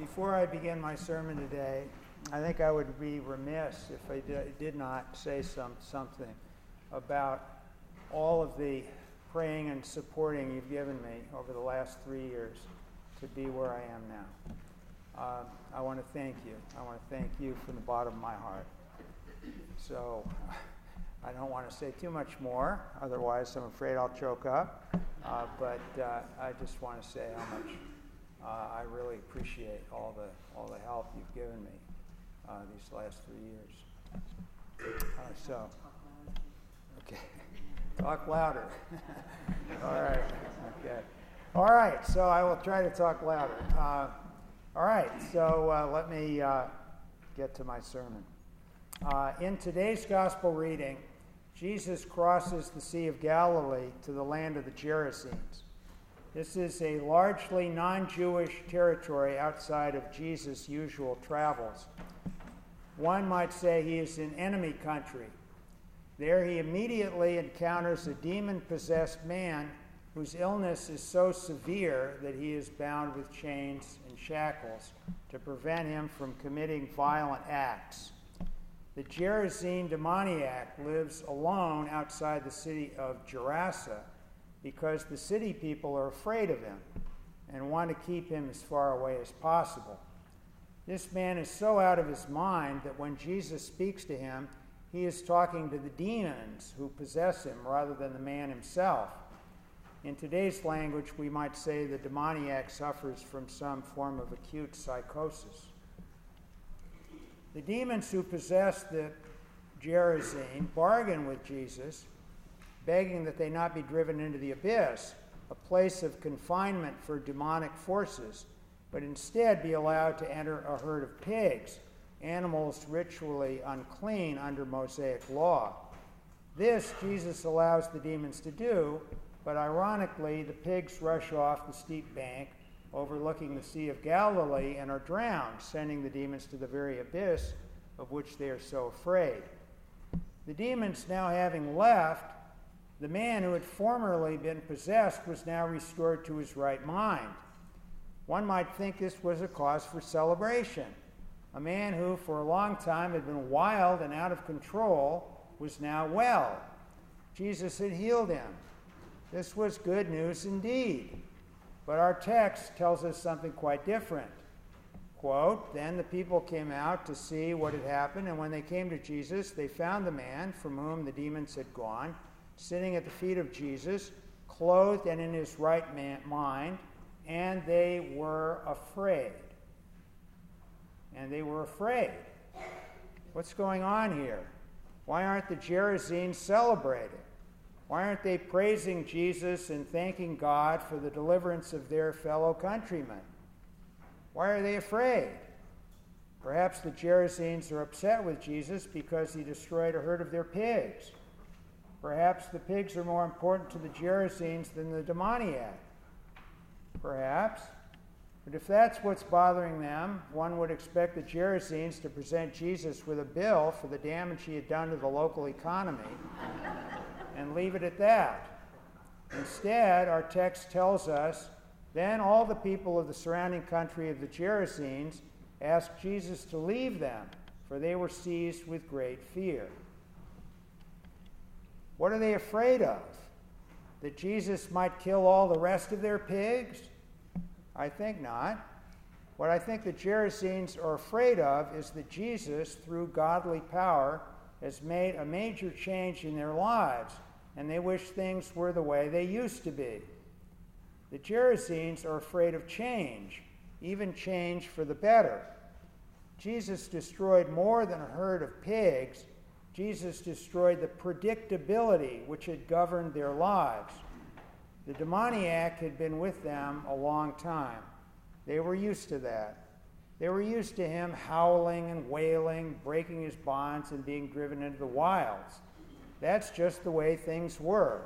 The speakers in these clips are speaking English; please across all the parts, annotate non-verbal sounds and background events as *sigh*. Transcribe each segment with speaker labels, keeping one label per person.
Speaker 1: Before I begin my sermon today, I think I would be remiss if I did not say some, something about all of the praying and supporting you've given me over the last three years to be where I am now. Uh, I want to thank you. I want to thank you from the bottom of my heart. So *sighs* I don't want to say too much more, otherwise, I'm afraid I'll choke up. Uh, but uh, I just want to say how much uh, I really appreciate all the, all the help you've given me uh, these last three years. Uh, so, okay. Talk louder. *laughs* all right. Okay. All right. So I will try to talk louder. Uh, all right. So uh, let me uh, get to my sermon. in today's gospel reading, Jesus crosses the Sea of Galilee to the land of the Gerasenes. This is a largely non Jewish territory outside of Jesus' usual travels. One might say he is in enemy country. There he immediately encounters a demon possessed man whose illness is so severe that he is bound with chains and shackles to prevent him from committing violent acts. The Gerasene demoniac lives alone outside the city of Gerasa because the city people are afraid of him and want to keep him as far away as possible. This man is so out of his mind that when Jesus speaks to him, he is talking to the demons who possess him rather than the man himself. In today's language, we might say the demoniac suffers from some form of acute psychosis. The demons who possess the Gerasene bargain with Jesus begging that they not be driven into the abyss, a place of confinement for demonic forces, but instead be allowed to enter a herd of pigs, animals ritually unclean under Mosaic law. This Jesus allows the demons to do, but ironically, the pigs rush off the steep bank overlooking the Sea of Galilee and are drowned, sending the demons to the very abyss of which they are so afraid. The demons, now having left, the man who had formerly been possessed was now restored to his right mind. One might think this was a cause for celebration. A man who, for a long time, had been wild and out of control was now well. Jesus had healed him. This was good news indeed. But our text tells us something quite different. Quote, then the people came out to see what had happened, and when they came to Jesus, they found the man from whom the demons had gone sitting at the feet of Jesus, clothed and in his right man, mind, and they were afraid. And they were afraid. What's going on here? Why aren't the Gerasenes celebrating? Why aren't they praising Jesus and thanking God for the deliverance of their fellow countrymen? Why are they afraid? Perhaps the Gerasenes are upset with Jesus because he destroyed a herd of their pigs. Perhaps the pigs are more important to the Gerasenes than the demoniac. Perhaps. But if that's what's bothering them, one would expect the Gerasenes to present Jesus with a bill for the damage he had done to the local economy *laughs* and leave it at that. Instead, our text tells us then all the people of the surrounding country of the Gerasenes asked Jesus to leave them, for they were seized with great fear. What are they afraid of? That Jesus might kill all the rest of their pigs? I think not. What I think the Gerasenes are afraid of is that Jesus, through godly power, has made a major change in their lives, and they wish things were the way they used to be. The Gerasenes are afraid of change, even change for the better. Jesus destroyed more than a herd of pigs Jesus destroyed the predictability which had governed their lives. The demoniac had been with them a long time. They were used to that. They were used to him howling and wailing, breaking his bonds, and being driven into the wilds. That's just the way things were.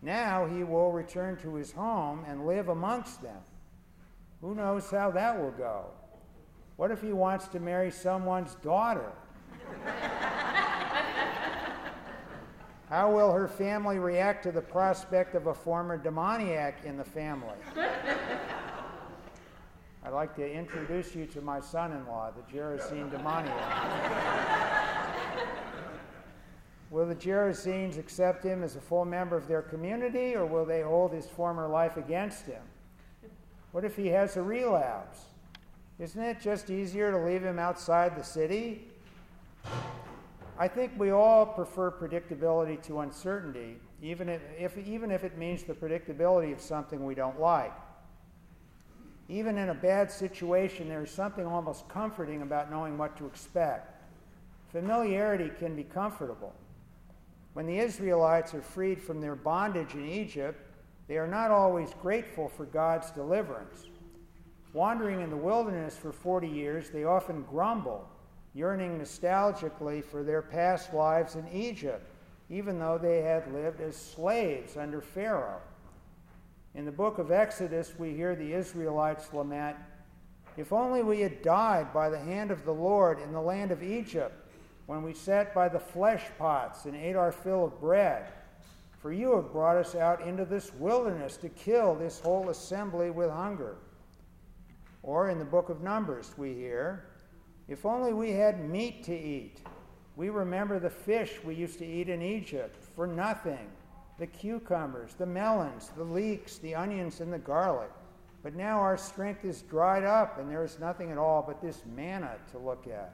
Speaker 1: Now he will return to his home and live amongst them. Who knows how that will go? What if he wants to marry someone's daughter? How will her family react to the prospect of a former demoniac in the family? I'd like to introduce you to my son in law, the Gerasene demoniac. will the Gerasenes accept him as a full member of their community, or will they hold his former life against him? What if he has a relapse? Isn't it just easier to leave him outside the city? I think we all prefer predictability to uncertainty, even if, even if it means the predictability of something we don't like. Even in a bad situation, there is something almost comforting about knowing what to expect. Familiarity can be comfortable. When the Israelites are freed from their bondage in Egypt, they are not always grateful for God's deliverance. Wandering in the wilderness for 40 years, they often grumble yearning nostalgically for their past lives in Egypt, even though they had lived as slaves under Pharaoh. In the book of Exodus, we hear the Israelites lament If only we had died by the hand of the Lord in the land of Egypt, when we sat by the flesh pots and ate our fill of bread. For you have brought us out into this wilderness to kill this whole assembly with hunger. Or in the book of Numbers, we hear, if only we had meat to eat. We remember the fish we used to eat in Egypt for nothing the cucumbers, the melons, the leeks, the onions, and the garlic. But now our strength is dried up, and there is nothing at all but this manna to look at.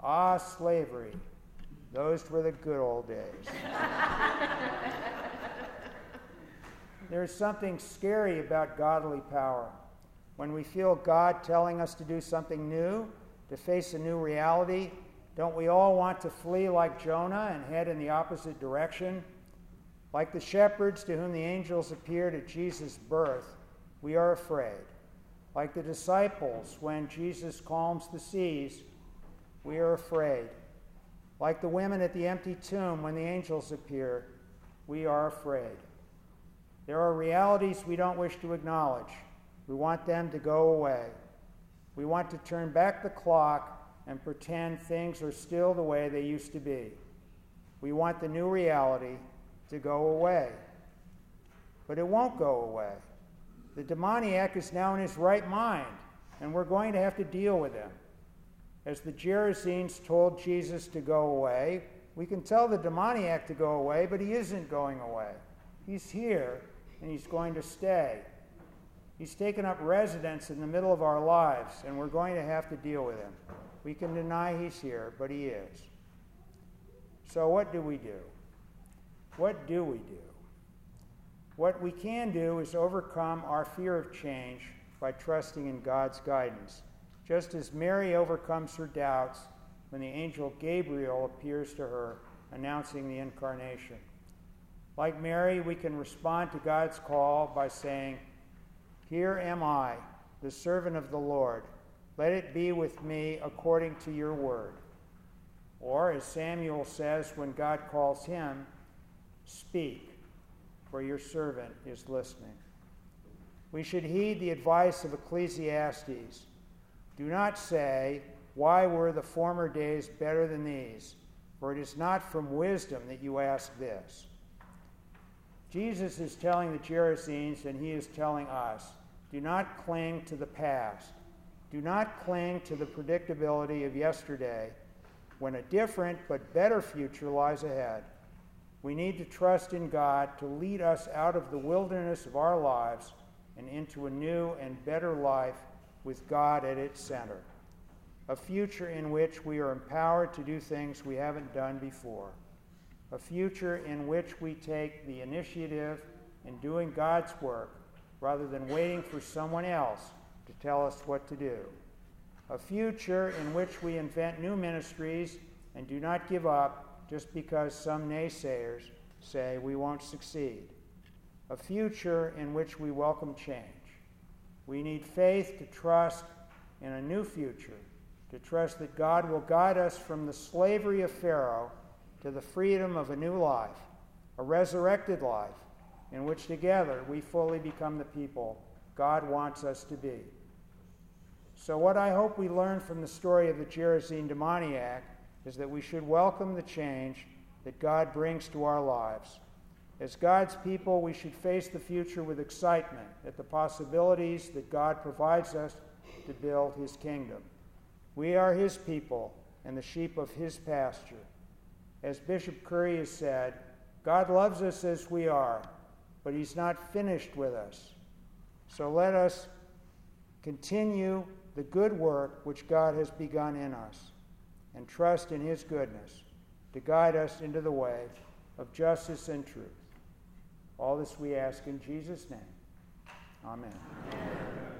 Speaker 1: Ah, slavery. Those were the good old days. *laughs* There's something scary about godly power. When we feel God telling us to do something new, to face a new reality, don't we all want to flee like Jonah and head in the opposite direction? Like the shepherds to whom the angels appeared at Jesus' birth, we are afraid. Like the disciples when Jesus calms the seas, we are afraid. Like the women at the empty tomb when the angels appear, we are afraid. There are realities we don't wish to acknowledge. We want them to go away. We want to turn back the clock and pretend things are still the way they used to be. We want the new reality to go away. But it won't go away. The demoniac is now in his right mind, and we're going to have to deal with him. As the Gerasenes told Jesus to go away, we can tell the demoniac to go away, but he isn't going away. He's here, and he's going to stay. He's taken up residence in the middle of our lives, and we're going to have to deal with him. We can deny he's here, but he is. So, what do we do? What do we do? What we can do is overcome our fear of change by trusting in God's guidance, just as Mary overcomes her doubts when the angel Gabriel appears to her announcing the incarnation. Like Mary, we can respond to God's call by saying, here am I, the servant of the Lord. Let it be with me according to your word. Or, as Samuel says when God calls him, Speak, for your servant is listening. We should heed the advice of Ecclesiastes. Do not say, Why were the former days better than these? For it is not from wisdom that you ask this. Jesus is telling the Gerasenes, and he is telling us do not cling to the past. Do not cling to the predictability of yesterday when a different but better future lies ahead. We need to trust in God to lead us out of the wilderness of our lives and into a new and better life with God at its center. A future in which we are empowered to do things we haven't done before a future in which we take the initiative in doing God's work rather than waiting for someone else to tell us what to do. A future in which we invent new ministries and do not give up just because some naysayers say we won't succeed. A future in which we welcome change. We need faith to trust in a new future, to trust that God will guide us from the slavery of Pharaoh to the freedom of a new life, a resurrected life, in which together we fully become the people God wants us to be. So, what I hope we learn from the story of the Gerasene demoniac is that we should welcome the change that God brings to our lives. As God's people, we should face the future with excitement at the possibilities that God provides us to build His kingdom. We are His people and the sheep of His pasture. As Bishop Curry has said, God loves us as we are, but He's not finished with us. So let us continue the good work which God has begun in us and trust in His goodness to guide us into the way of justice and truth. All this we ask in Jesus' name. Amen. Amen.